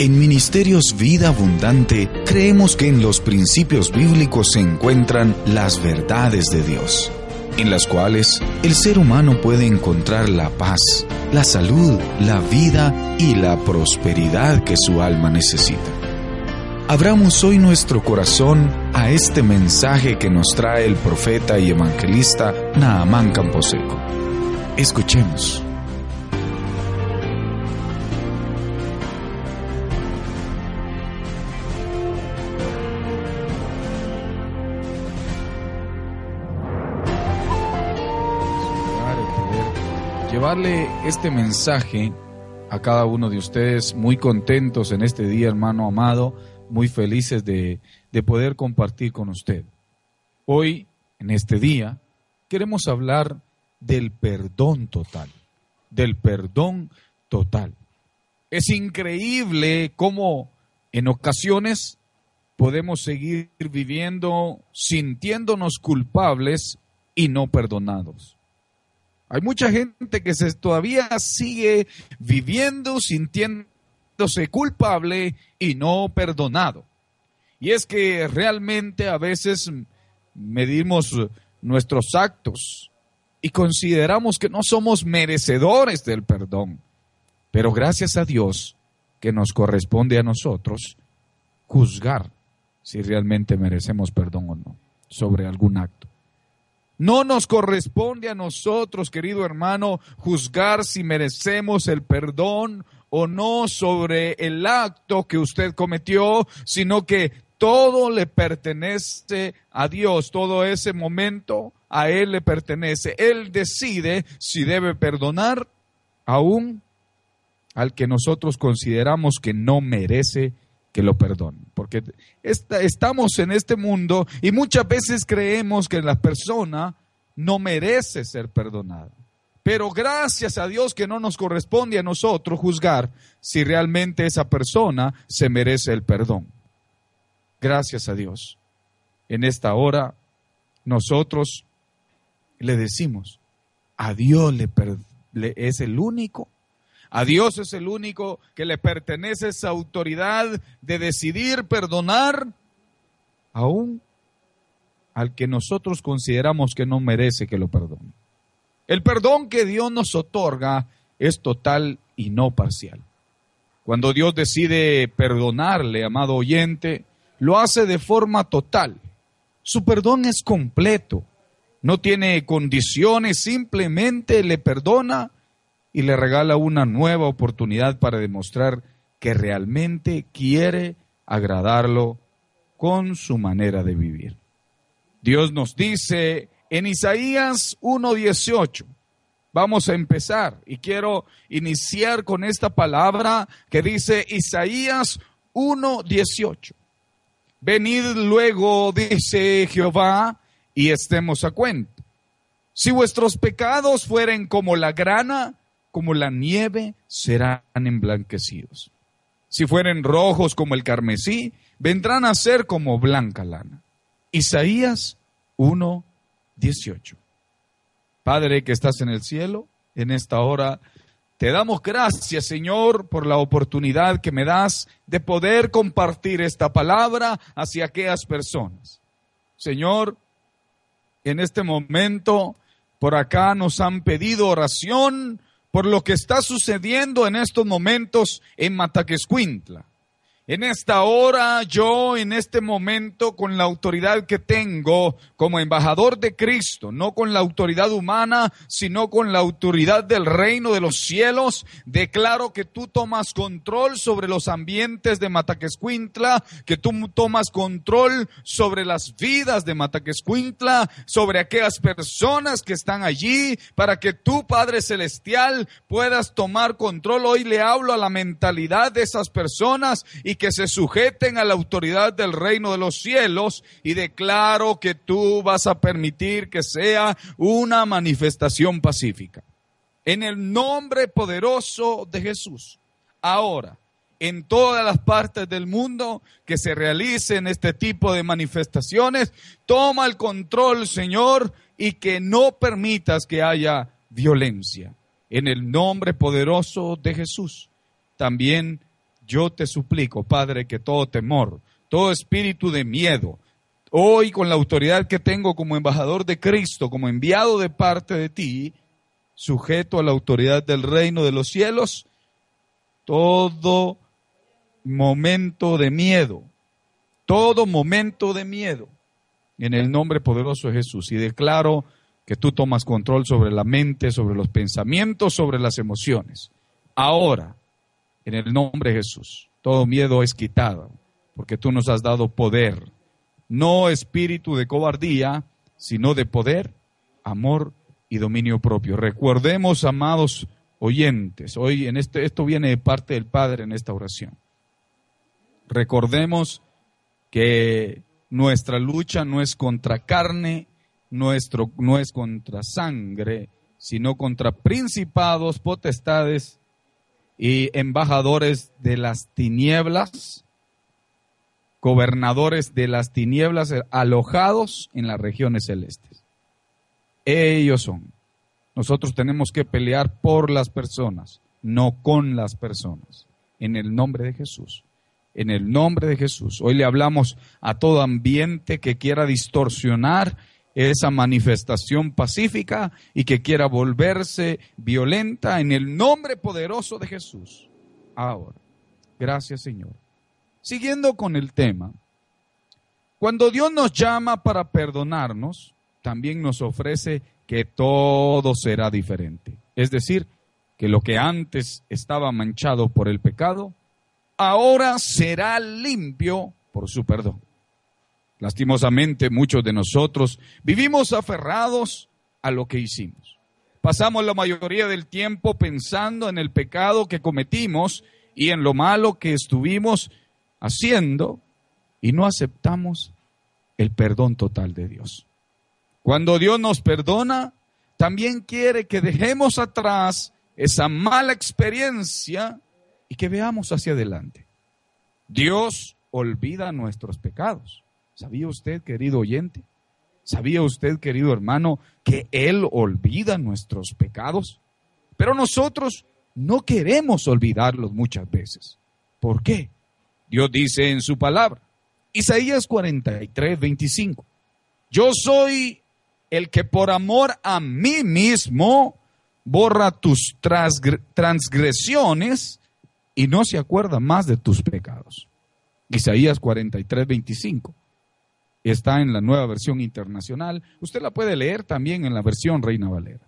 En Ministerios Vida Abundante creemos que en los principios bíblicos se encuentran las verdades de Dios, en las cuales el ser humano puede encontrar la paz, la salud, la vida y la prosperidad que su alma necesita. Abramos hoy nuestro corazón a este mensaje que nos trae el profeta y evangelista Naamán Camposeco. Escuchemos. Este mensaje a cada uno de ustedes, muy contentos en este día, hermano amado, muy felices de, de poder compartir con usted. Hoy, en este día, queremos hablar del perdón total, del perdón total. Es increíble cómo en ocasiones podemos seguir viviendo sintiéndonos culpables y no perdonados. Hay mucha gente que se, todavía sigue viviendo sintiéndose culpable y no perdonado. Y es que realmente a veces medimos nuestros actos y consideramos que no somos merecedores del perdón. Pero gracias a Dios que nos corresponde a nosotros juzgar si realmente merecemos perdón o no sobre algún acto. No nos corresponde a nosotros, querido hermano, juzgar si merecemos el perdón o no sobre el acto que usted cometió, sino que todo le pertenece a Dios, todo ese momento a Él le pertenece. Él decide si debe perdonar aún al que nosotros consideramos que no merece que lo perdone. Porque estamos en este mundo y muchas veces creemos que la persona no merece ser perdonada. Pero gracias a Dios que no nos corresponde a nosotros juzgar si realmente esa persona se merece el perdón. Gracias a Dios. En esta hora nosotros le decimos, a Dios le, le es el único a Dios es el único que le pertenece esa autoridad de decidir perdonar aún al que nosotros consideramos que no merece que lo perdone. El perdón que Dios nos otorga es total y no parcial. Cuando Dios decide perdonarle, amado oyente, lo hace de forma total. Su perdón es completo, no tiene condiciones, simplemente le perdona y le regala una nueva oportunidad para demostrar que realmente quiere agradarlo con su manera de vivir. Dios nos dice en Isaías 1.18, vamos a empezar y quiero iniciar con esta palabra que dice Isaías 1.18. Venid luego, dice Jehová, y estemos a cuenta. Si vuestros pecados fueren como la grana, como la nieve serán emblanquecidos. Si fueren rojos como el carmesí, vendrán a ser como blanca lana. Isaías 1, 18. Padre que estás en el cielo, en esta hora te damos gracias, Señor, por la oportunidad que me das de poder compartir esta palabra hacia aquellas personas. Señor, en este momento, por acá nos han pedido oración por lo que está sucediendo en estos momentos en Mataquescuintla. En esta hora, yo en este momento, con la autoridad que tengo como embajador de Cristo, no con la autoridad humana, sino con la autoridad del reino de los cielos, declaro que tú tomas control sobre los ambientes de Mataquescuintla, que tú tomas control sobre las vidas de Mataquescuintla, sobre aquellas personas que están allí, para que tú, Padre Celestial, puedas tomar control. Hoy le hablo a la mentalidad de esas personas y que se sujeten a la autoridad del reino de los cielos y declaro que tú vas a permitir que sea una manifestación pacífica. En el nombre poderoso de Jesús. Ahora, en todas las partes del mundo que se realicen este tipo de manifestaciones, toma el control, Señor, y que no permitas que haya violencia. En el nombre poderoso de Jesús. También yo te suplico, Padre, que todo temor, todo espíritu de miedo, hoy con la autoridad que tengo como embajador de Cristo, como enviado de parte de ti, sujeto a la autoridad del reino de los cielos, todo momento de miedo, todo momento de miedo, en el nombre poderoso de Jesús. Y declaro que tú tomas control sobre la mente, sobre los pensamientos, sobre las emociones. Ahora, en el nombre de Jesús. Todo miedo es quitado, porque tú nos has dado poder, no espíritu de cobardía, sino de poder, amor y dominio propio. Recordemos, amados oyentes, hoy en este, esto viene de parte del Padre en esta oración. Recordemos que nuestra lucha no es contra carne, nuestro, no es contra sangre, sino contra principados, potestades y embajadores de las tinieblas, gobernadores de las tinieblas alojados en las regiones celestes. Ellos son. Nosotros tenemos que pelear por las personas, no con las personas. En el nombre de Jesús. En el nombre de Jesús. Hoy le hablamos a todo ambiente que quiera distorsionar esa manifestación pacífica y que quiera volverse violenta en el nombre poderoso de Jesús. Ahora, gracias Señor. Siguiendo con el tema, cuando Dios nos llama para perdonarnos, también nos ofrece que todo será diferente. Es decir, que lo que antes estaba manchado por el pecado, ahora será limpio por su perdón. Lastimosamente, muchos de nosotros vivimos aferrados a lo que hicimos. Pasamos la mayoría del tiempo pensando en el pecado que cometimos y en lo malo que estuvimos haciendo y no aceptamos el perdón total de Dios. Cuando Dios nos perdona, también quiere que dejemos atrás esa mala experiencia y que veamos hacia adelante. Dios olvida nuestros pecados. ¿Sabía usted, querido oyente? ¿Sabía usted, querido hermano, que Él olvida nuestros pecados? Pero nosotros no queremos olvidarlos muchas veces. ¿Por qué? Dios dice en su palabra, Isaías 43, 25, yo soy el que por amor a mí mismo borra tus transgresiones y no se acuerda más de tus pecados. Isaías 43, 25 está en la nueva versión internacional. Usted la puede leer también en la versión Reina Valera.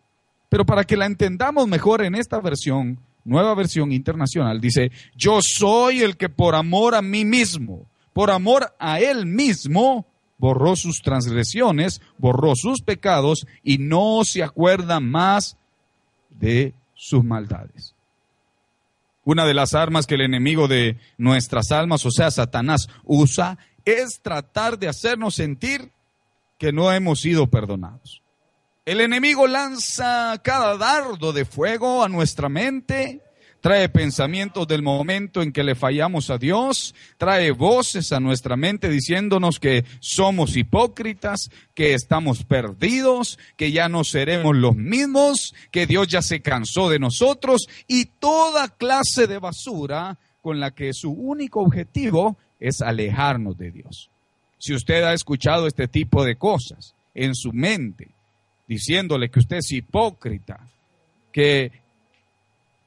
Pero para que la entendamos mejor en esta versión, nueva versión internacional, dice, yo soy el que por amor a mí mismo, por amor a él mismo, borró sus transgresiones, borró sus pecados y no se acuerda más de sus maldades. Una de las armas que el enemigo de nuestras almas, o sea, Satanás, usa es tratar de hacernos sentir que no hemos sido perdonados. El enemigo lanza cada dardo de fuego a nuestra mente, trae pensamientos del momento en que le fallamos a Dios, trae voces a nuestra mente diciéndonos que somos hipócritas, que estamos perdidos, que ya no seremos los mismos, que Dios ya se cansó de nosotros y toda clase de basura con la que su único objetivo es alejarnos de Dios. Si usted ha escuchado este tipo de cosas en su mente, diciéndole que usted es hipócrita, que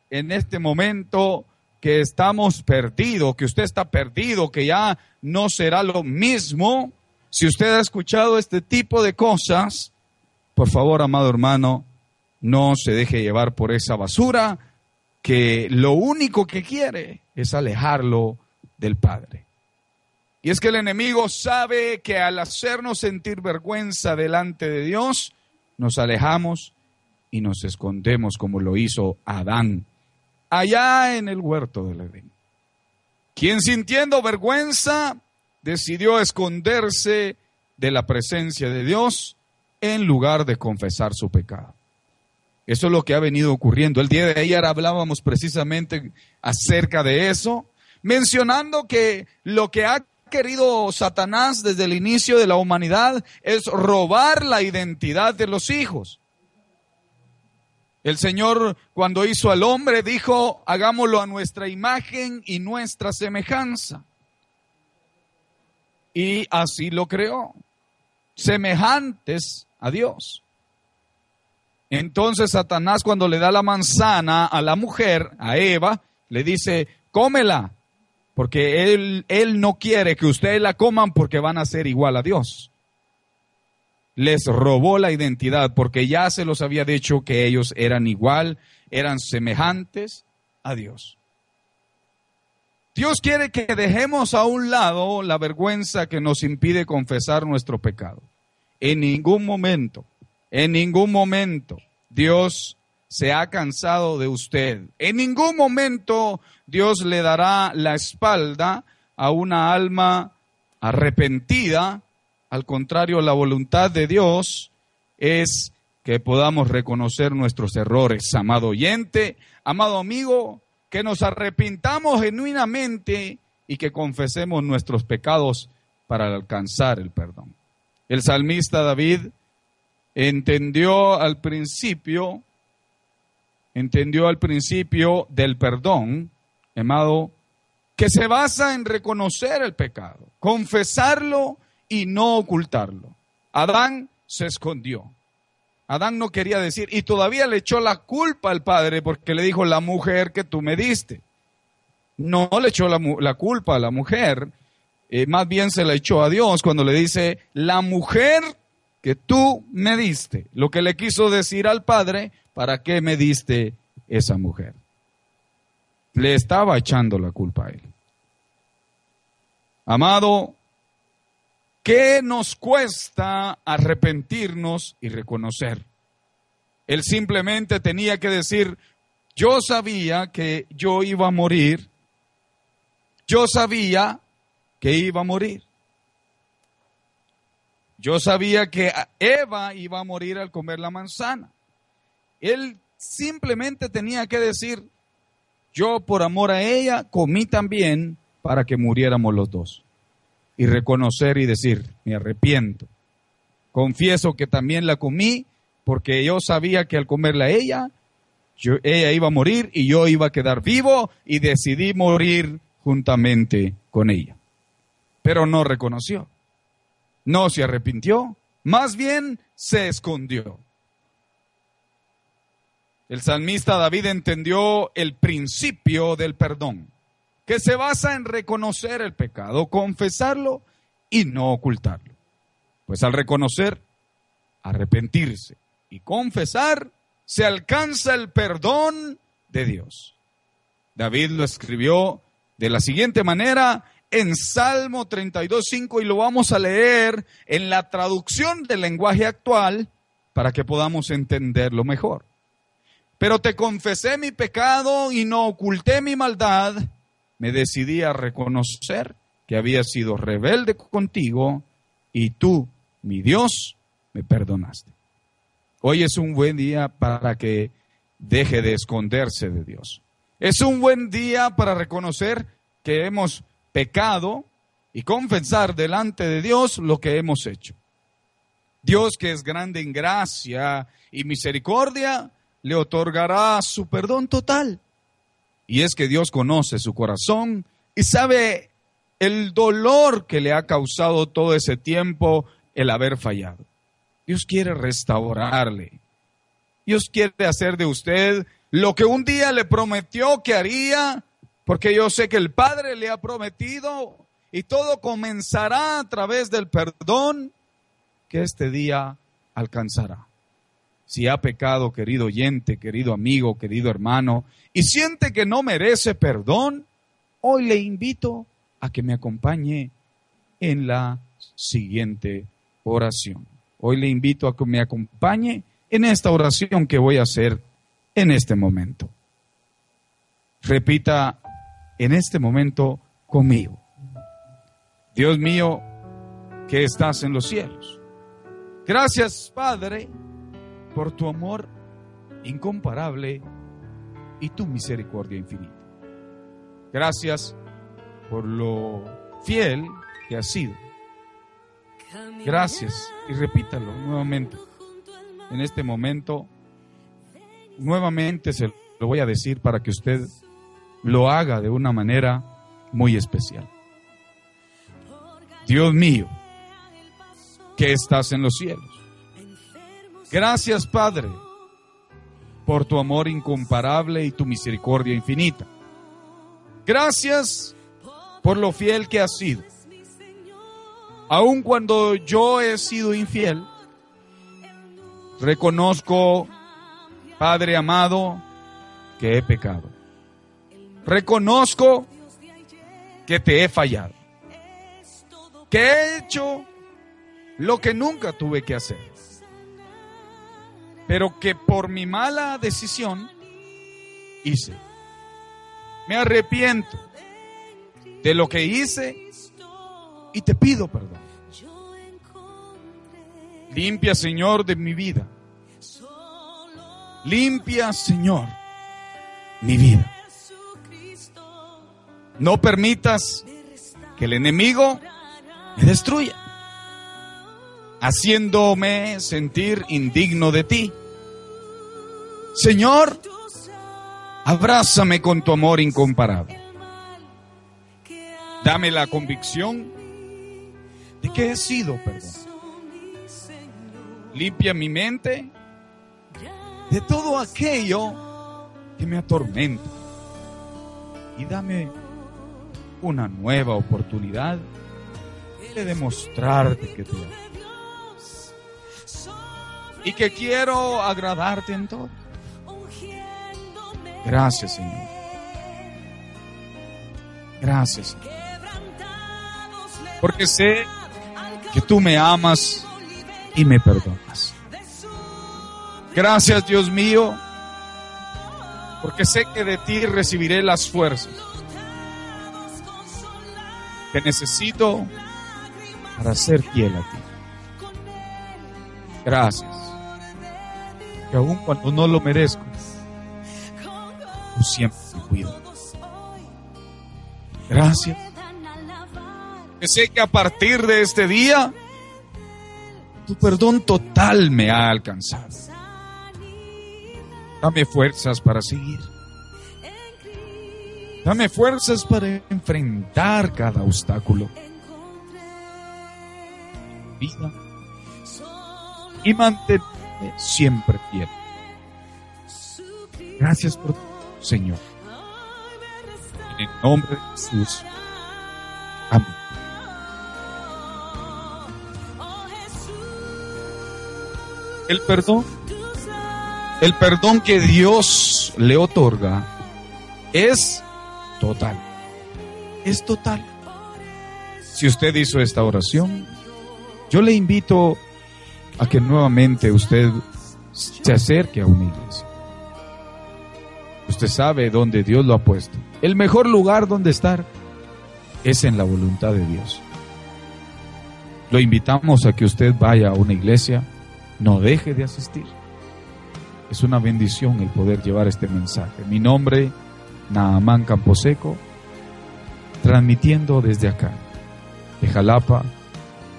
en este momento que estamos perdidos, que usted está perdido, que ya no será lo mismo, si usted ha escuchado este tipo de cosas, por favor, amado hermano, no se deje llevar por esa basura que lo único que quiere es alejarlo del Padre. Y es que el enemigo sabe que al hacernos sentir vergüenza delante de Dios, nos alejamos y nos escondemos como lo hizo Adán allá en el huerto del Edén. Quien sintiendo vergüenza decidió esconderse de la presencia de Dios en lugar de confesar su pecado. Eso es lo que ha venido ocurriendo. El día de ayer hablábamos precisamente acerca de eso, mencionando que lo que ha querido Satanás desde el inicio de la humanidad es robar la identidad de los hijos. El Señor cuando hizo al hombre dijo, hagámoslo a nuestra imagen y nuestra semejanza. Y así lo creó, semejantes a Dios. Entonces Satanás cuando le da la manzana a la mujer, a Eva, le dice, cómela, porque él, él no quiere que ustedes la coman porque van a ser igual a Dios les robó la identidad porque ya se los había dicho que ellos eran igual, eran semejantes a Dios. Dios quiere que dejemos a un lado la vergüenza que nos impide confesar nuestro pecado. En ningún momento, en ningún momento Dios se ha cansado de usted. En ningún momento Dios le dará la espalda a una alma arrepentida al contrario, la voluntad de Dios es que podamos reconocer nuestros errores, amado oyente, amado amigo, que nos arrepintamos genuinamente y que confesemos nuestros pecados para alcanzar el perdón. El salmista David entendió al principio, entendió al principio del perdón, amado, que se basa en reconocer el pecado, confesarlo y no ocultarlo. Adán se escondió. Adán no quería decir, y todavía le echó la culpa al padre porque le dijo la mujer que tú me diste. No le echó la, culpa a la mujer, eh, más bien se la echó a Dios cuando le dice, la mujer que tú me diste. Lo que le quiso decir al padre, ¿para qué me diste esa mujer? Le estaba echando la culpa a él. Amado, ¿Qué nos cuesta arrepentirnos y reconocer? Él simplemente tenía que decir, yo sabía que yo iba a morir, yo sabía que iba a morir. Yo sabía que Eva iba a morir al comer la manzana. Él simplemente tenía que decir, yo por amor a ella comí también para que muriéramos los dos y reconocer y decir, me arrepiento. Confieso que también la comí porque yo sabía que al comerla ella, yo, ella iba a morir y yo iba a quedar vivo y decidí morir juntamente con ella. Pero no reconoció, no se arrepintió, más bien se escondió. El salmista David entendió el principio del perdón que se basa en reconocer el pecado, confesarlo y no ocultarlo. Pues al reconocer, arrepentirse y confesar, se alcanza el perdón de Dios. David lo escribió de la siguiente manera en Salmo 32.5 y lo vamos a leer en la traducción del lenguaje actual para que podamos entenderlo mejor. Pero te confesé mi pecado y no oculté mi maldad me decidí a reconocer que había sido rebelde contigo y tú, mi Dios, me perdonaste. Hoy es un buen día para que deje de esconderse de Dios. Es un buen día para reconocer que hemos pecado y confesar delante de Dios lo que hemos hecho. Dios que es grande en gracia y misericordia, le otorgará su perdón total. Y es que Dios conoce su corazón y sabe el dolor que le ha causado todo ese tiempo el haber fallado. Dios quiere restaurarle. Dios quiere hacer de usted lo que un día le prometió que haría Porque yo sé que el Padre le ha prometido y todo comenzará a través del perdón que este día alcanzará. Si ha pecado, querido oyente, querido amigo, querido hermano, y siente que no merece perdón, hoy le invito a que me acompañe en la siguiente oración. Hoy le invito a que me acompañe en esta oración que voy a hacer en este momento. Repita en este momento conmigo. Dios mío, que estás en los cielos. Gracias, Padre, por tu amor incomparable y tu misericordia infinita. Gracias por lo fiel que has sido. Gracias. Y repítalo nuevamente. En este momento, nuevamente se lo voy a decir para que usted lo haga de una manera muy especial. Dios mío, que estás en los cielos. Gracias, Padre, por tu amor incomparable y tu misericordia infinita. Gracias por lo fiel que has sido. Aun cuando yo he sido infiel, reconozco, Padre amado, que he pecado. Reconozco que te he fallado. Que he hecho lo que nunca tuve que hacer. Pero que por mi mala decisión hice. Me arrepiento de lo que hice y te pido perdón. Limpia, Señor, de mi vida. Limpia, Señor, mi vida. No permitas que el enemigo me destruya, haciéndome sentir indigno de ti. Señor, abrázame con tu amor incomparable. Dame la convicción de que he sido perdón. Limpia mi mente de todo aquello que me atormenta. Y dame una nueva oportunidad de demostrarte que te amo. Y que quiero agradarte en todo. Gracias, Señor. Gracias, porque sé que tú me amas y me perdonas. Gracias Dios mío, porque sé que de ti recibiré las fuerzas que necesito para ser fiel a ti. Gracias. Que aun cuando no lo merezco, tú siempre me cuidas. Gracias sé que a partir de este día, tu perdón total me ha alcanzado. Dame fuerzas para seguir. Dame fuerzas para enfrentar cada obstáculo. Y mantenerme siempre fiel. Gracias por Señor. En el nombre de Jesús. Amén. El perdón, el perdón que Dios le otorga es total. Es total. Si usted hizo esta oración, yo le invito a que nuevamente usted se acerque a una iglesia. Usted sabe dónde Dios lo ha puesto. El mejor lugar donde estar es en la voluntad de Dios. Lo invitamos a que usted vaya a una iglesia no deje de asistir. Es una bendición el poder llevar este mensaje. Mi nombre, Naamán Camposeco, transmitiendo desde acá, de Jalapa,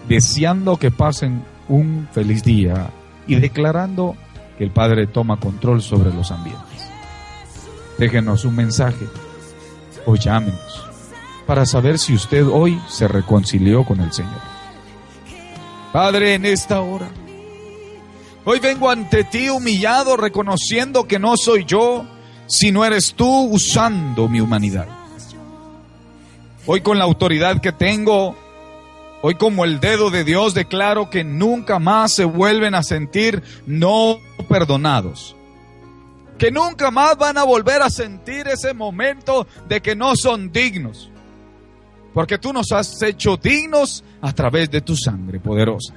deseando que pasen un feliz día y declarando que el Padre toma control sobre los ambientes. Déjenos un mensaje o llámenos para saber si usted hoy se reconcilió con el Señor. Padre, en esta hora Hoy vengo ante ti humillado, reconociendo que no soy yo, sino eres tú usando mi humanidad. Hoy con la autoridad que tengo, hoy como el dedo de Dios declaro que nunca más se vuelven a sentir no perdonados. Que nunca más van a volver a sentir ese momento de que no son dignos. Porque tú nos has hecho dignos a través de tu sangre poderosa.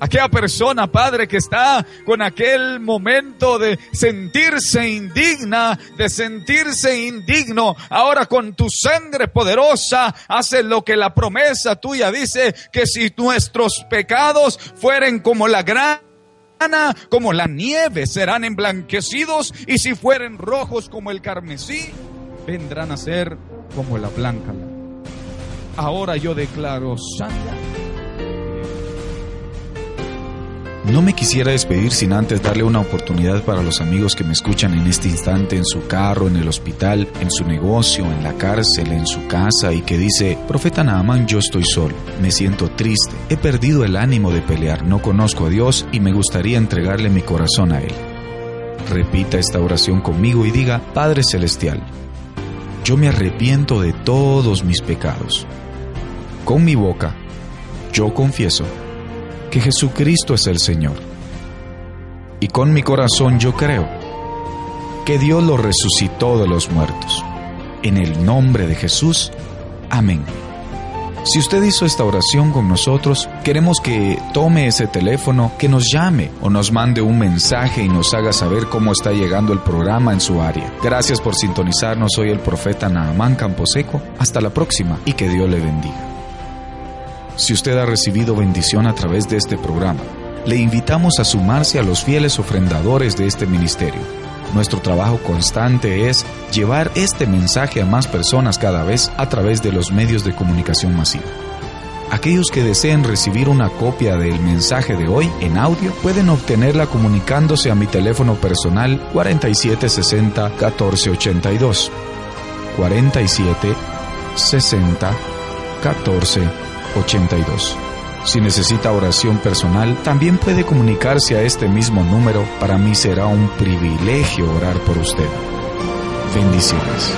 Aquella persona, Padre, que está con aquel momento de sentirse indigna, de sentirse indigno, ahora con tu sangre poderosa, hace lo que la promesa tuya dice, que si nuestros pecados fueren como la grana, como la nieve, serán emblanquecidos, y si fueren rojos como el carmesí, vendrán a ser como la blanca. Ahora yo declaro santa No me quisiera despedir sin antes darle una oportunidad para los amigos que me escuchan en este instante en su carro, en el hospital, en su negocio, en la cárcel, en su casa y que dice, Profeta Naaman, yo estoy solo, me siento triste, he perdido el ánimo de pelear, no conozco a Dios y me gustaría entregarle mi corazón a Él. Repita esta oración conmigo y diga, Padre Celestial, yo me arrepiento de todos mis pecados. Con mi boca, yo confieso que Jesucristo es el Señor. Y con mi corazón yo creo que Dios lo resucitó de los muertos. En el nombre de Jesús. Amén. Si usted hizo esta oración con nosotros, queremos que tome ese teléfono, que nos llame o nos mande un mensaje y nos haga saber cómo está llegando el programa en su área. Gracias por sintonizarnos. Soy el profeta Naamán Camposeco. Hasta la próxima y que Dios le bendiga. Si usted ha recibido bendición a través de este programa, le invitamos a sumarse a los fieles ofrendadores de este ministerio. Nuestro trabajo constante es llevar este mensaje a más personas cada vez a través de los medios de comunicación masiva. Aquellos que deseen recibir una copia del mensaje de hoy en audio pueden obtenerla comunicándose a mi teléfono personal 4760 1482. 47 60 14 82. Si necesita oración personal, también puede comunicarse a este mismo número. Para mí será un privilegio orar por usted. Bendiciones.